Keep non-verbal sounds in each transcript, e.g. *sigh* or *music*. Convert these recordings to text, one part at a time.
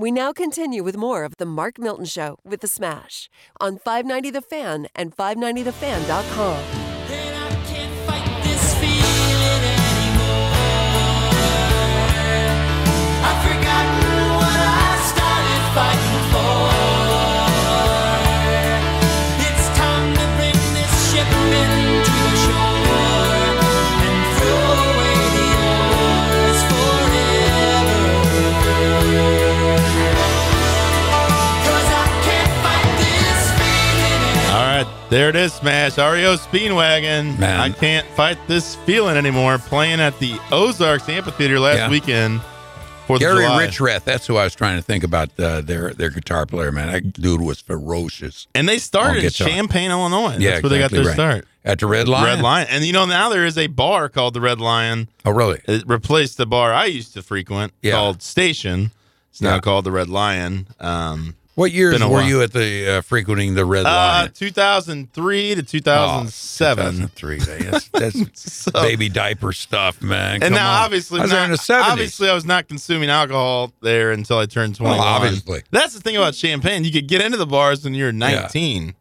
We now continue with more of the Mark Milton Show with the Smash on 590 The Fan and 590TheFan.com. there it is, Smash. REO Speedwagon. Man. I can't fight this feeling anymore. Playing at the Ozarks Amphitheater last Yeah. weekend. Fourth of Gary. Richrath, that's who I was trying to think about. Uh, their their guitar player, man. That dude was ferocious. And they started in. Champaign, Illinois. That's yeah, where they got exactly their right. start. at the Red Lion. Red Lion. And you know, now there is a bar called the Red Lion. Oh, really? It replaced the bar I used to frequent Yeah. called Station. It's now Yeah. called the Red Lion. Um, What years were while. you at the uh, frequenting the Red uh, 2003 to 2007. 2003. That's, *laughs* that's So- baby diaper stuff, man. And Come now, on. obviously, I was there in the 70s. obviously, I was not consuming alcohol there until I turned 21. obviously. That's the thing about Champaign. You could get into the bars when you're 19.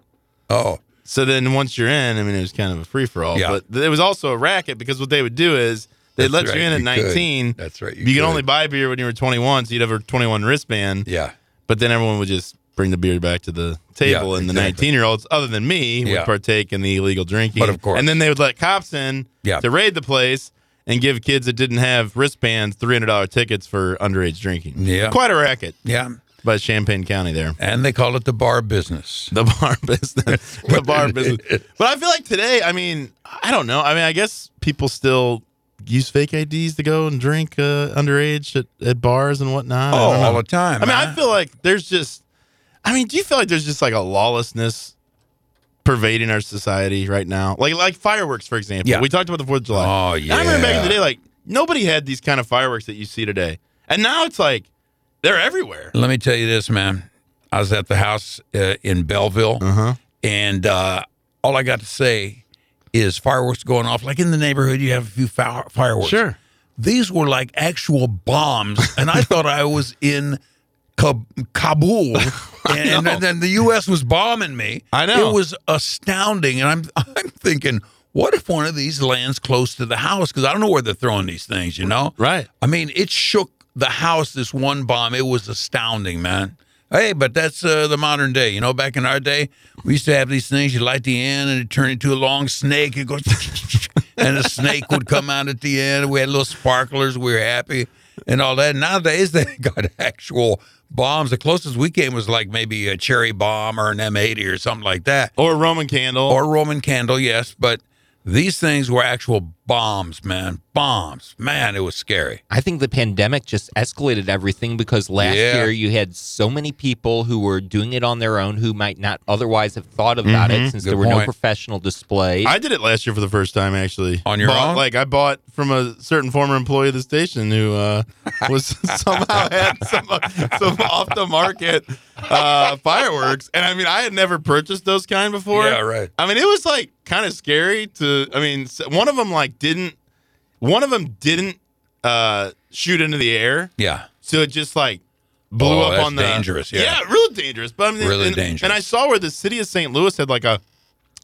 oh, So then once you're in, I mean, it was kind of a free for all. Yeah. But it was also a racket because what they would do is they'd let right, you in at you could. 19. That's right, you You, could could. only buy beer when you were 21, so you'd have a 21 wristband. yeah. But then everyone would just bring the beer back to the table, Yeah, and the exactly. 19 year olds, other than me, Yeah. would partake in the illegal drinking. But of course. and then they would let cops in Yeah. to raid the place and give kids that didn't have wristbands $300 tickets for underage drinking. Yeah. quite a racket Yeah. by Champaign County there. And they call it the bar business. The bar *laughs* business. the bar *laughs* business. But I feel like today, I mean, I don't know. I mean, I guess people still use fake IDs to go and drink uh, underage at, at bars and whatnot. I Oh, all the time. I mean, I man. feel like there's just, I mean, do you feel like there's just like a lawlessness pervading our society right now? Like, like fireworks, for example. Yeah. We talked about the Fourth of July. Oh, And I remember back in the day, like nobody had these kind of fireworks that you see today, and now it's like they're everywhere. Let me tell you this, man. I was at the house uh, in Belleville, Uh-huh. and uh, all I got to say is fireworks going off. Like in the neighborhood, you have a few fireworks. Sure. These were like actual bombs, and I thought I was in Ka- Kabul, *laughs* and, and then the U.S. was bombing me. I know. it was astounding, and I'm *laughs* I'm thinking, what if one of these lands close to the house? Because I don't know where they're throwing these things. You know, Right. I mean, it shook the house. This one bomb, it was astounding, man. Hey, but that's uh, the modern day. You know, back in our day, we used to have these things. You light the end, and it turned into a long snake. It goes, *laughs* and a snake would come out at the end. We had little sparklers. We were happy and all that. Nowadays, *laughs* they got actual bombs. The closest we came was like maybe a cherry bomb or an M80 or something like that, Or a Roman candle. or Roman candle. Yes, but these things were actual bombs, man. Bombs, man. It was scary. I think the pandemic just escalated everything because last Yeah. year you had so many people who were doing it on their own who might not otherwise have thought about it since Good there were no professional displays. I did it last year for the first time, actually. On your Bought- own? Like I bought from a certain former employee of the station who uh, was *laughs* somehow had some, some off the market uh, fireworks, and I mean, I had never purchased those kind before. Yeah, right. I mean, it was like kind of scary to. I mean, one of them like didn't. One of them didn't uh, shoot into the air, Yeah. so it just like blew Oh, up that's on the dangerous, yeah. yeah, real dangerous. But I mean, Really and, dangerous. And I saw where the city of St. Louis had like a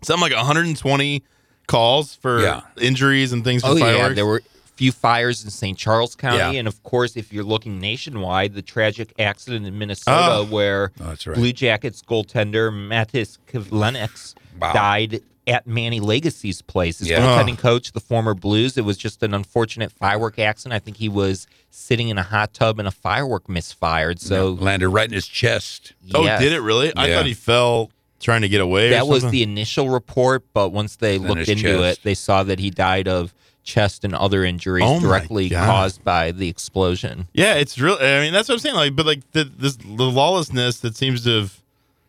something like 120 calls for Yeah. injuries and things for oh fireworks. yeah, there were a few fires in St. Charles County, Yeah. and of course, if you're looking nationwide, the tragic accident in Minnesota Oh. where Oh, right. Blue Jackets goaltender Matiss Kivlenieks Wow. died at Manny Legace's place. His Yeah. goaltending coach, the former Blues. It was just an unfortunate firework accident. I think he was sitting in a hot tub and a firework misfired. So landed right in his chest. oh, did it really? I thought he fell trying to get away. or That was the initial report, but once they Then looked into chest. it, they saw that he died of chest and other injuries Oh directly God. caused by the explosion. Yeah, it's real. I mean, that's what I'm saying. Like, but like the this the lawlessness that seems to have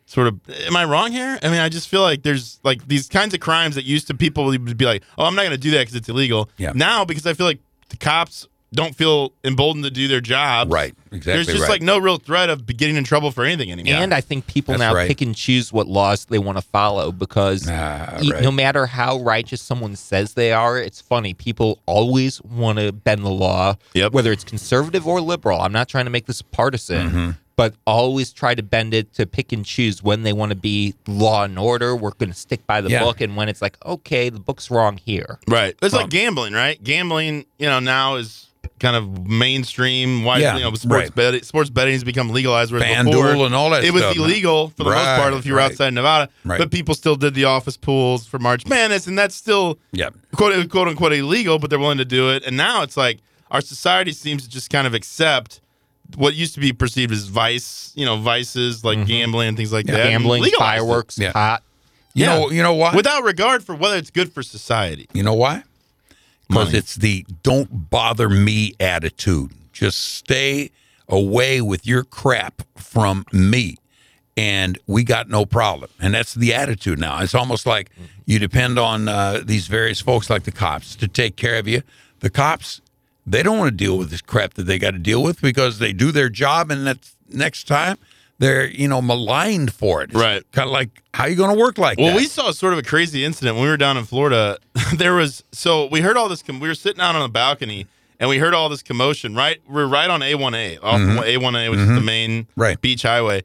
sort of. Am I wrong here? I mean, I just feel like there's like these kinds of crimes that used to people would be like, oh, I'm not going to do that because it's illegal. Yeah. Now because I feel like the cops don't feel emboldened to do their job. Right. Exactly. There's just right. like no real threat of getting in trouble for anything anymore. And I think people That's now right. pick and choose what laws they want to follow because Ah, e- right. no matter how righteous someone says they are, it's funny. People always want to bend the law, Yep. whether it's conservative or liberal. I'm not trying to make this partisan, Mm-hmm. but always try to bend it to pick and choose when they want to be law and order. We're going to stick by the Yeah. book, and when it's like, okay, the book's wrong here. Right. It's Um, like gambling, right? Gambling, you know, now is kind of mainstream. Why, Yeah, you know, sports right. betting, sports betting has become legalized. Whereas FanDuel before, and all that It was stuff, man. illegal for the most part if you were right. outside Nevada, Right. but people still did the office pools for March Madness, and that's still Yeah. quote, quote unquote illegal, but they're willing to do it. And now it's like our society seems to just kind of accept what used to be perceived as vice, you know, vices like gambling and things like that. Mm-hmm. Gambling, fireworks, Yeah. pot. You Yeah. know, you know why? without regard for whether it's good for society. You know why? Because it's the don't bother me attitude. Just stay away with your crap from me. And we got no problem. And that's the attitude now. It's almost like you depend on uh, these various folks like the cops to take care of you. The cops, they don't want to deal with this crap that they got to deal with because they do their job and that's next time they're, you know, maligned for it. It's Right. Kind of like, how are you going to work like Well, that? Well, we saw sort of a crazy incident when we were down in Florida. *laughs* there was so we heard all this. Com- we were sitting out on the balcony and we heard all this commotion. Right, we're right on A1A, off A1A, which is the main Mm-hmm. Right. beach highway.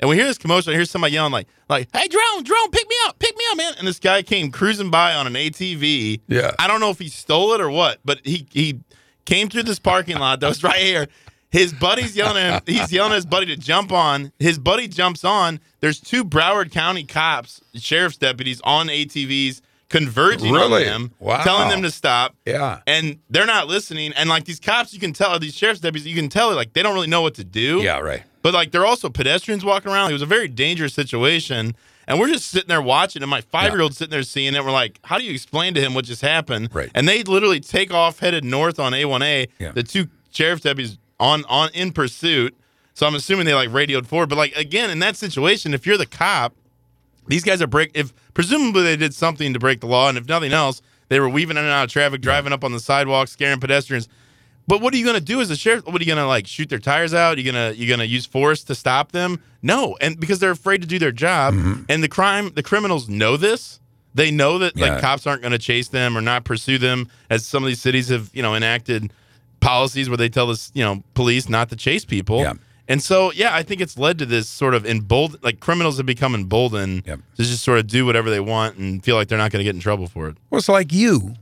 And we hear this commotion. I hear somebody yelling like, "Like, hey, drone, drone, pick me up, pick me up, man!" And this guy came cruising by on an ATV. Yeah. I don't know if he stole it or what, but he he came through this parking lot that was right here. His buddy's yelling at him. He's yelling at his buddy to jump on. His buddy jumps on. There's two Broward County cops, sheriff's deputies on ATVs converging Really? on them, Wow. telling them to stop. Yeah. And they're not listening. And like these cops, you can tell, these sheriff's deputies, you can tell like they don't really know what to do. yeah, right. But like they're also pedestrians walking around. It was a very dangerous situation. And we're just sitting there watching, and my five year old sitting there seeing it. We're like, how do you explain to him what just happened? Right. And they literally take off headed north on A1A. Yeah. The two sheriff's deputies on on in pursuit. So I'm assuming they like radioed forward. But like again, in that situation, if you're the cop, these guys are break if presumably they did something to break the law, and if nothing else, they were weaving in and out of traffic, driving up on the sidewalk, scaring pedestrians. But what are you going to do as a sheriff? What are you going to like shoot their tires out? You going to you going to use force to stop them? No, and because they're afraid to do their job, mm-hmm. and the crime the criminals know this. They know that Yeah. like cops aren't going to chase them or not pursue them, as some of these cities have you know enacted policies where they tell this you know police not to chase people. Yeah. And so, yeah, I think it's led to this sort of embolden, like criminals have become emboldened Yep. to just sort of do whatever they want and feel like they're not going to get in trouble for it. Well, it's like you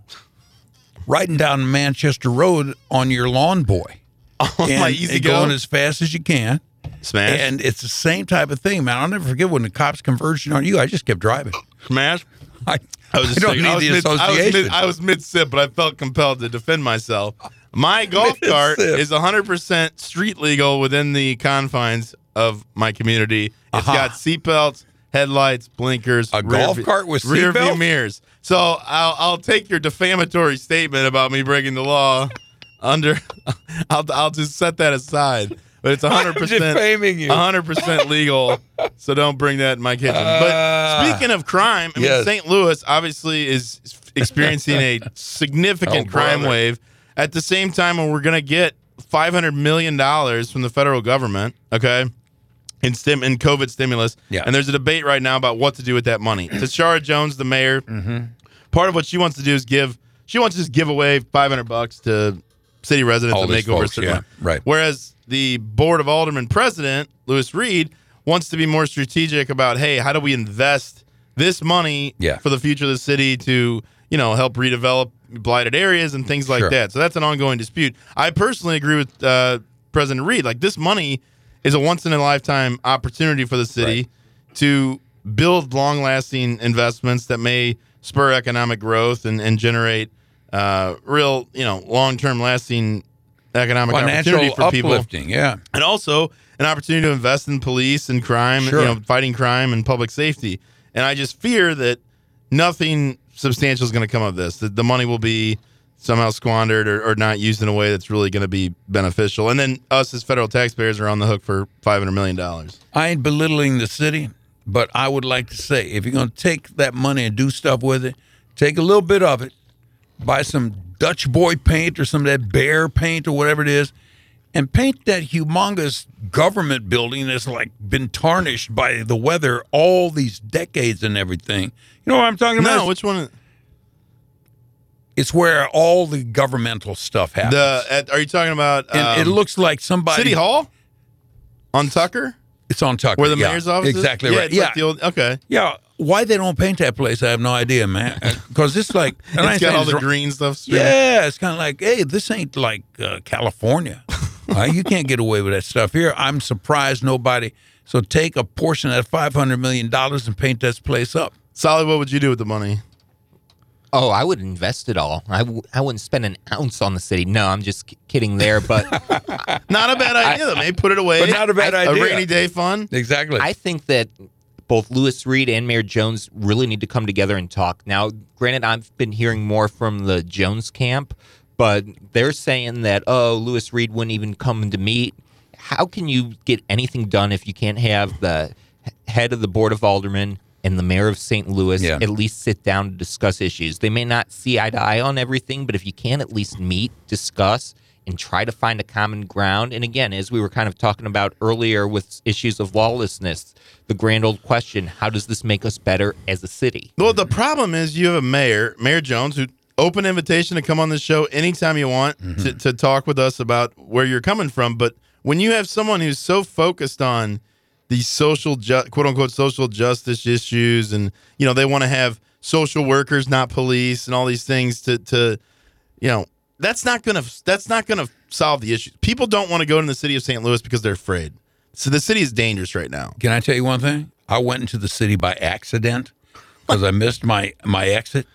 riding down Manchester Road on your lawn boy. *laughs* On and, my easy and go, going as fast as you can. smash, And it's the same type of thing, man. I'll never forget when the cops converged on you. I just kept driving. smash. I, I was just I don't thinking- need I was the mid, association. I was mid sip, but I felt compelled to defend myself. My *laughs* golf cart is 100% street legal within the confines of my community. It's Uh-huh. got seatbelts, headlights, blinkers, A rear golf cart with rear view mirrors. So I'll I'll take your defamatory statement about me breaking the law under. *laughs* I'll I'll just set that aside. But it's *laughs* 100 percent you. 100 percent legal. So don't bring that in my kitchen. but Ah. speaking of crime, I mean, Yes. St. Louis obviously is experiencing a significant Oh, crime wave. At the same time, when we're going to get 500 million dollars from the federal government, okay, in stim in COVID stimulus, Yeah. and there's a debate right now about what to do with that money. *clears throat* Tishaura Jones, the mayor, Mm-hmm. part of what she wants to do is give. She wants to just give away 500 bucks to city residents All to make over a yeah, right. Whereas the board of aldermen president, Lewis Reed, wants to be more strategic about, hey, how do we invest this money Yeah. for the future of the city to, you know, help redevelop blighted areas and things like Sure. that. So that's an ongoing dispute. I personally agree with uh, President Reed. Like this money is a once in a lifetime opportunity for the city to build long lasting investments that may spur economic growth and, and generate uh, real, you know, long term lasting economic Financial opportunity for people yeah. and also an opportunity to invest in police and crime, Sure. you know, fighting crime and public safety. And I just fear that nothing substantial is going to come of this. That the money will be somehow squandered or, or not used in a way that's really going to be beneficial. And then us as federal taxpayers are on the hook for five hundred million dollars. I ain't belittling the city, but I would like to say if you're going to take that money and do stuff with it, take a little bit of it, buy some Dutch boy paint or some of that Behr paint or whatever it is, and paint that humongous government building that's like been tarnished by the weather all these decades and everything. You know what I'm talking about? No, which one? it's where all the governmental stuff happens. The at, are you talking about? and it um, looks like somebody City Hall. on Tucker, It's on Tucker. where the yeah. mayor's office. is? Exactly yeah, right. it's Yeah. like old, okay. yeah. Why they don't paint that place, I have no idea, man. *laughs* Because it's like, and I It's say got all the green stuff. Yeah, it's kind of like, hey, this ain't like uh, California. *laughs* Uh, you can't get away with that stuff here. I'm surprised nobody. So take a portion of that five hundred million dollars and paint this place up. Solid. What would you do with the money? Oh, I would invest it all. I w- I wouldn't spend an ounce on the city. No, I'm just k- kidding there. But *laughs* Not a bad idea, though. Maybe put it away. But not a bad A idea. rainy day fund. Exactly. I think that both Lewis Reed and Mayor Jones really need to come together and talk. Now, granted, I've been hearing more from the Jones camp, but they're saying that, oh, Lewis Reed wouldn't even come to meet. How can you get anything done if you can't have the head of the Board of Aldermen and the mayor of St. Louis Yeah. at least sit down to discuss issues? They may not see eye to eye on everything, but if you can at least meet, discuss, and try to find a common ground. And again, as we were kind of talking about earlier with issues of lawlessness, the grand old question how does this make us better as a city? Well, the problem is you have a mayor, Mayor Jones, who open invitation to come on the show anytime you want Mm-hmm. to, to talk with us about where you're coming from. But when you have someone who's so focused on these social, ju- quote unquote, social justice issues, and you know they want to have social workers, not police, and all these things to to, you know, that's not gonna that's not gonna solve the issues. People don't want to go to the city of St. Louis because they're afraid. So the city is dangerous right now. Can I tell you one thing? I went into the city by accident *laughs* because I missed my my exit,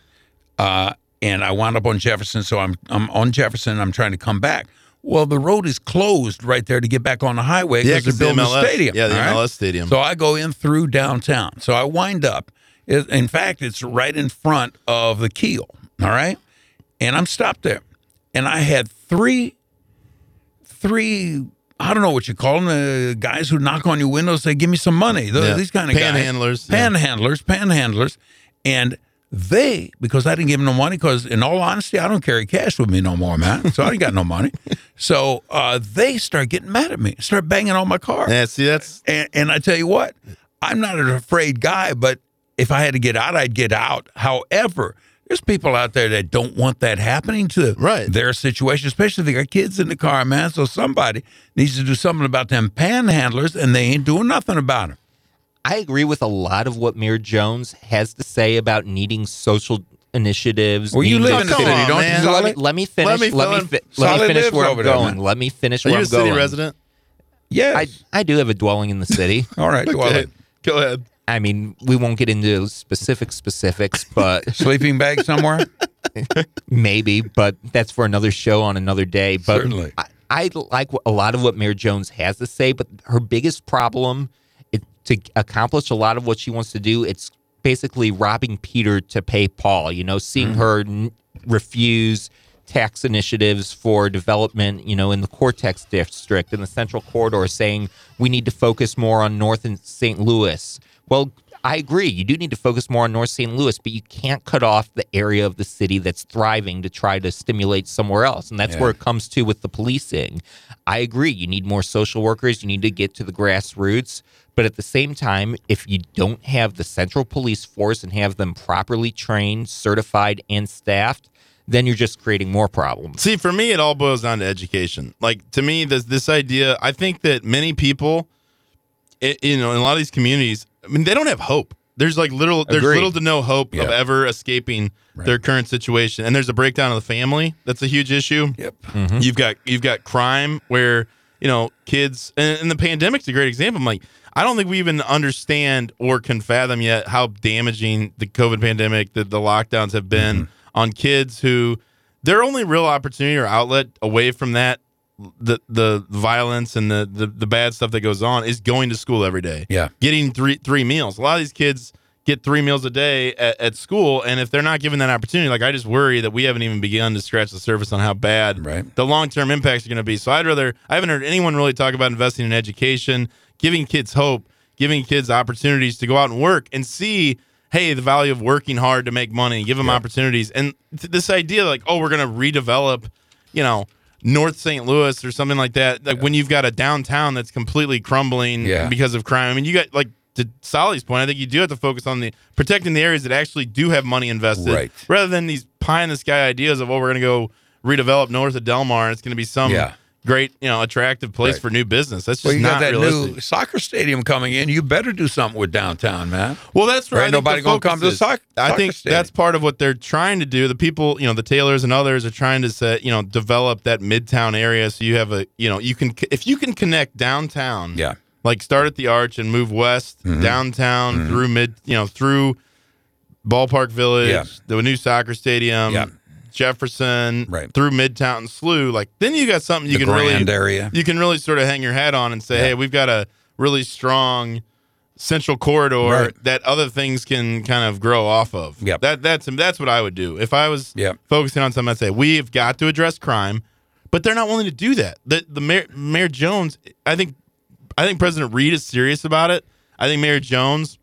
uh, and I wound up on Jefferson. So I'm I'm on Jefferson. I'm trying to come back. Well, the road is closed right there to get back on the highway Yeah, they're building the MLS stadium. yeah, the MLS stadium. So I go in through downtown. So I wind up. In fact, it's right in front of the Kiel. All right, and I'm stopped there, and I had three three I don't know what you call them, uh, guys who knock on your window say, "Give me some money." Th- Yeah. These kind of Panhandlers, guys, yeah. panhandlers, panhandlers, and they because I didn't give them no money. Because in all honesty, I don't carry cash with me no more, man. So I ain't got no money. *laughs* So uh, they start getting mad at me, start banging on my car, Yeah, see that's and, and I tell you what, I'm not an afraid guy, but if I had to get out, I'd get out. However, there's people out there that don't want that happening to Right. their situation, especially if they got kids in the car, man. So somebody needs to do something about them panhandlers, and they ain't doing nothing about it. I agree with a lot of what Mayor Jones has to say about needing social initiatives. Well, you live in the city, on, don't man. you? let, me, let me finish. me Let me, fi- let me finish where I'm there, going. man. Let me finish are where you a I'm city resident? Yes. I, I do have a dwelling in the city. *laughs* All right. Okay, Go ahead. I mean, we won't get into specific specifics, but *laughs* sleeping bag somewhere. *laughs* maybe. But that's for another show on another day. But Certainly. I, I like a lot of what Mayor Jones has to say. But her biggest problem, to accomplish a lot of what she wants to do, it's basically robbing Peter to pay Paul. You know, seeing mm-hmm. her n- refuse tax initiatives for development, you know, in the Cortex district in the Central Corridor, saying we need to focus more on North and St. Louis. Well, I agree. You do need to focus more on North St. Louis, but you can't cut off the area of the city that's thriving to try to stimulate somewhere else. And that's Yeah. where it comes to with the policing. I agree. You need more social workers. You need to get to the grassroots. But at the same time, if you don't have the central police force and have them properly trained, certified, and staffed, then you're just creating more problems. See, for me, it all boils down to education. Like to me, this this idea. I think that many people, i you know, in a lot of these communities, I mean, they don't have hope. There's like little, there's Agreed. little to no hope of ever escaping their current situation. And there's a breakdown of the family. That's a huge issue. Yep. Mm-hmm. You've got you've got crime where you know kids, and, and the pandemic's a great example. I'm like, I don't think we even understand or can fathom yet how damaging the COVID pandemic, the, the lockdowns have been mm-hmm. on kids who their only real opportunity or outlet away from that the the violence and the, the the bad stuff that goes on is going to school every day. Yeah. getting three three meals. A lot of these kids get three meals a day at, at school and if they're not given that opportunity like i just worry that we haven't even begun to scratch the surface on how bad Right. the long-term impacts are going to be. So i'd rather i haven't heard anyone really talk about investing in education giving kids hope giving kids opportunities to go out and work and see hey the value of working hard to make money give them opportunities. And th- this idea like oh we're going to redevelop you know North St. Louis or something like that. Like when you've got a downtown that's completely crumbling Yeah. because of crime. I mean, you got like to Solly's point. I think you do have to focus on the protecting the areas that actually do have money invested, Right. rather than these pie in the sky ideas of oh we're going to go redevelop north of Delmar and it's going to be some Yeah. Great, you know, attractive place Right. for new business. That's just Well, you got that realistic. new soccer stadium coming in. You better do something with downtown, man. Well, that's right. Nobody gonna come to the soc- I think stadium. that's part of what they're trying to do. The people, you know, the Taylors and others are trying to set, you know, develop that midtown area so you have a, you know, you can if you can connect downtown, Yeah. like start at the Arch and move west Mm-hmm. downtown through mid, you know, through Ballpark Village, Yeah. the new soccer stadium, Yeah. Jefferson, Right. through Midtown and SLU, Like then you got something you The can really area. you can really sort of hang your hat on and say, Yeah. hey, we've got a really strong central corridor Right. that other things can kind of grow off of. Yep. That that's that's what I would do. If I was Yep. focusing on something, I'd say we've got to address crime, but they're not willing to do that. The the Mayor, Mayor Jones, I think I think President Reed is serious about it. I think Mayor Jones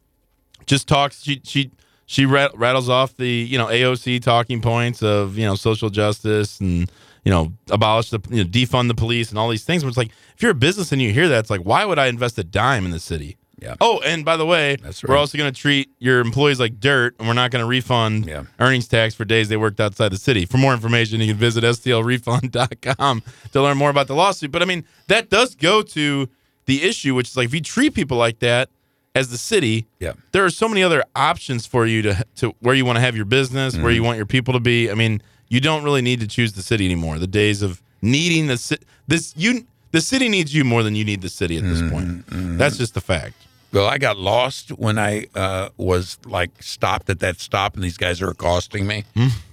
just talks she she she rat- rattles off the you know AOC talking points of you know social justice and you know abolish the you know defund the police and all these things. But it's like if you're a business and you hear that, it's like why would I invest a dime in the city? Yeah. Oh, and by the way, That's we're also going to treat your employees like dirt, and we're not going to refund Yeah. earnings tax for days they worked outside the city. For more information, you can visit stlrefund.com to learn more about the lawsuit. But I mean, that does go to the issue, which is like if you treat people like that as the city, Yeah. there are so many other options for you to to where you want to have your business, where Mm-hmm. you want your people to be. I mean, you don't really need to choose the city anymore. The days of needing the city, this you the city needs you more than you need the city at this Mm-hmm. point. That's just the fact. Well, I got lost when I uh, was like stopped at that stop, and these guys are accosting me.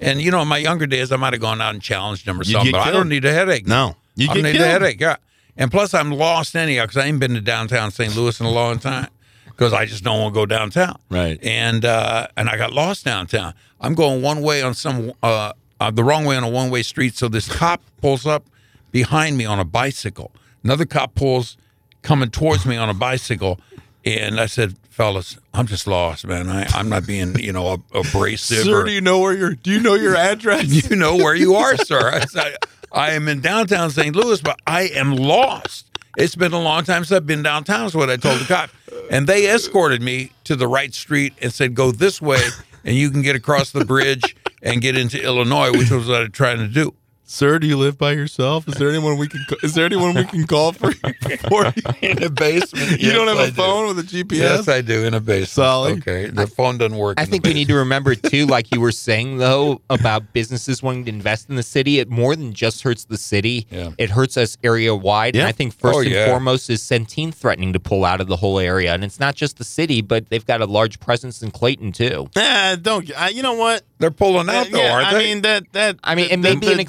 And you know, in my younger days, I might have gone out and challenged them or You'd something. But I don't need a headache. No, you I don't need killed. a headache. Yeah, and plus, I'm lost anyhow because I ain't been to downtown St. Louis in a long time because I just don't want to go downtown. Right. And uh, and I got lost downtown. I'm going one way on some uh, uh, the wrong way on a one way street. So this cop pulls up behind me on a bicycle. Another cop pulls coming towards me on a bicycle. And I said, fellas, I'm just lost, man. I, I'm not being, you know, ab- abrasive. Sir, or- do you know where you're? Do you know your address? *laughs* you know where you are, sir. I said, I am in downtown St. Louis, but I am lost. It's been a long time since I've been downtown, is what I told the cop. And they escorted me to the right street and said, go this way, and you can get across the bridge and get into Illinois, which was what I was trying to do. Sir, do you live by yourself? Is there anyone we can? Is there anyone we can call for, for you? *laughs* In a basement. You don't have Yes, a I do. phone with a GPS? Yes, I do. In a basement. Solid. Okay. The phone doesn't work. I in the think we need to remember *laughs* too, like you were saying though, about businesses wanting to invest in the city. It more than just hurts the city; Yeah. it hurts us area wide. Yeah. And I think first Oh, and yeah. foremost is Centene threatening to pull out of the whole area, and it's not just the city, but they've got a large presence in Clayton too. Nah, don't. I, you know what? They're pulling uh, out, though, yeah, aren't I they? mean that that. I mean, the- it may the- be an the-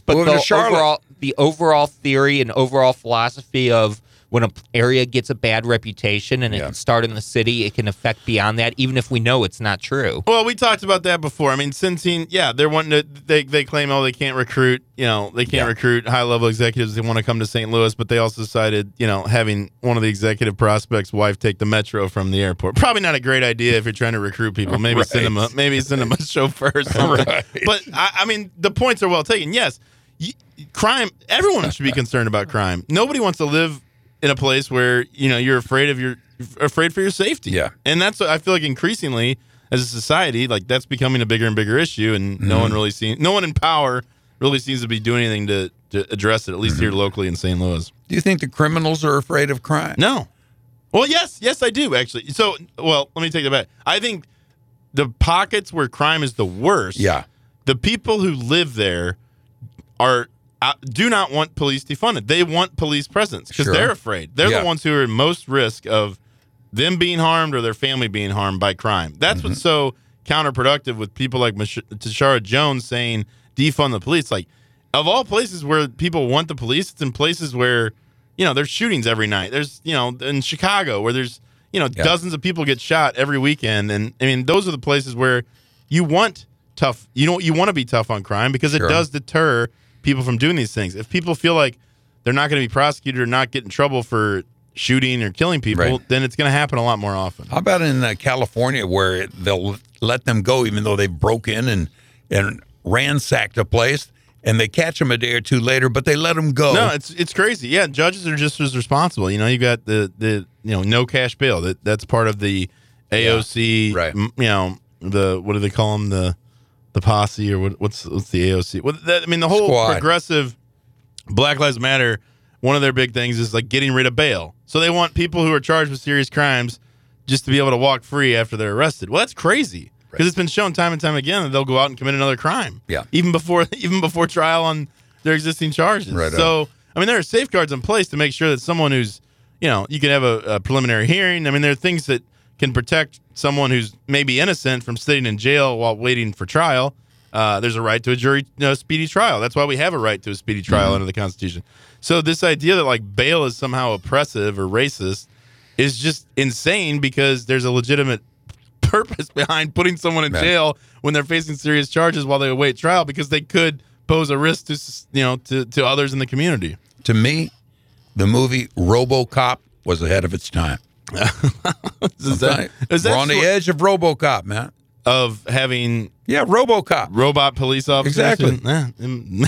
but Moving the overall the overall theory and overall philosophy of when a area gets a bad reputation and it Yeah. can start in the city, it can affect beyond that, even if we know it's not true. Well, we talked about that before. I mean, Centene, yeah, they're wanting to. They they claim, oh, they can't recruit. You know, they can't Yeah. recruit high level executives. They want to come to St. Louis, but they also decided, you know, having one of the executive prospects' wife take the metro from the airport. Probably not a great idea if you're trying to recruit people. *laughs* Maybe send them a maybe send them a chauffeur. Right. But I, I mean, the points are well taken. Yes, crime. Everyone should be *laughs* concerned about crime. Nobody wants to live in a place where you know you're afraid of your afraid for your safety. Yeah. and that's what I feel like increasingly as a society, like that's becoming a bigger and bigger issue, and Mm-hmm. no one really seems, no one in power really seems to be doing anything to to address it. At least Mm-hmm. here locally in St. Louis. Do you think the criminals are afraid of crime? No. Well, yes, yes, I do actually. So, well, let me take that back. I think the pockets where crime is the worst. Yeah. the people who live there are uh, do not want police defunded. They want police presence because Sure. they're afraid. They're Yeah. the ones who are most risk of them being harmed or their family being harmed by crime. That's Mm-hmm. what's so counterproductive with people like Mich- Tishaura Jones saying defund the police. Like, of all places where people want the police, it's in places where you know there's shootings every night. There's you know in Chicago where there's you know Yeah. dozens of people get shot every weekend, and I mean those are the places where you want tough. You know you want to be tough on crime because Sure. it does deter people from doing these things. If people feel like they're not going to be prosecuted or not get in trouble for shooting or killing people, Right. then it's going to happen a lot more often. How about in uh, California where they'll let them go even though they broke in and and ransacked a place and they catch them a day or two later, but they let them go. No, it's it's crazy. Yeah, judges are just as responsible. You know, you got the the you know no cash bail. That that's part of the AOC. right. m- You know the what do they call them the the posse or what, what's what's the AOC? Well, that, I mean the whole Squad. progressive Black Lives Matter, one of their big things is like getting rid of bail. So they want people who are charged with serious crimes just to be able to walk free after they're arrested. Well, that's crazy because it's been shown time and time again that they'll go out and commit another crime. Yeah. even before *laughs* even before trial on their existing charges. Right on. So I mean, there are safeguards in place to make sure that someone who's you know you can have a, a preliminary hearing. I mean, there are things that can protect someone who's maybe innocent from sitting in jail while waiting for trial. Uh, there's a right to a jury, you know, speedy trial. That's why we have a right to a speedy trial Mm-hmm. under the Constitution. So this idea that like bail is somehow oppressive or racist is just insane because there's a legitimate *laughs* purpose behind putting someone in Right. jail when they're facing serious charges while they await trial because they could pose a risk to you know to, to others in the community. To me, the movie RoboCop was ahead of its time. *laughs* Is that, is We're on the edge of RoboCop, man. of having Yeah, RoboCop. robot police officers? Exactly. Yeah,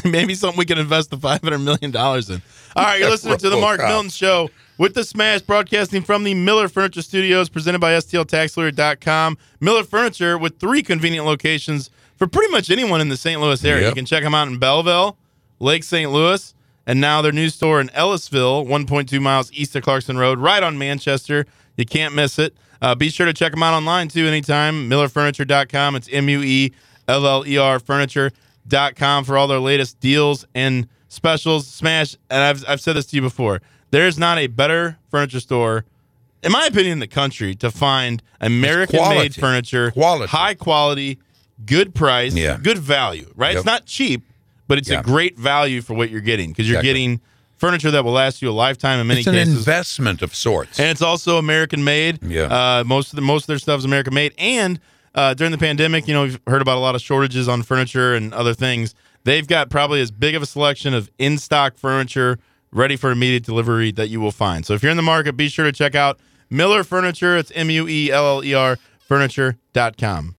*laughs* maybe something we can invest the five hundred million dollars in. All right, you're *laughs* listening to the Mark Milton Show with the Smash, broadcasting from the Mueller Furniture Studios, presented by STLTaxLawyer.com. Mueller Furniture with three convenient locations for pretty much anyone in the St. Louis area. Yep. You can check them out in Belleville, Lake St. Louis, and now their new store in Ellisville, 1.2 miles east of Clarkson Road, right on Manchester. You can't miss it. Uh, be sure to check them out online too anytime. MuellerFurniture.com. It's M U E L L E R Furniture.com for all their latest deals and specials. Smash. And I've, I've said this to you before. There's not a better furniture store, in my opinion, in the country to find American made furniture, Quality. high quality, good price, Yeah. good value, right? Yep. It's not cheap, but it's Yeah. a great value for what you're getting because you're Exactly. getting furniture that will last you a lifetime in many It's an cases. investment of sorts. and it's also American made. Yeah. Uh, most of the most of their stuff is American made. And uh, during the pandemic, you know, we've heard about a lot of shortages on furniture and other things. They've got probably as big of a selection of in stock furniture ready for immediate delivery that you will find. So if you're in the market, be sure to check out Mueller Furniture. It's M U E L L E R Furniture.com.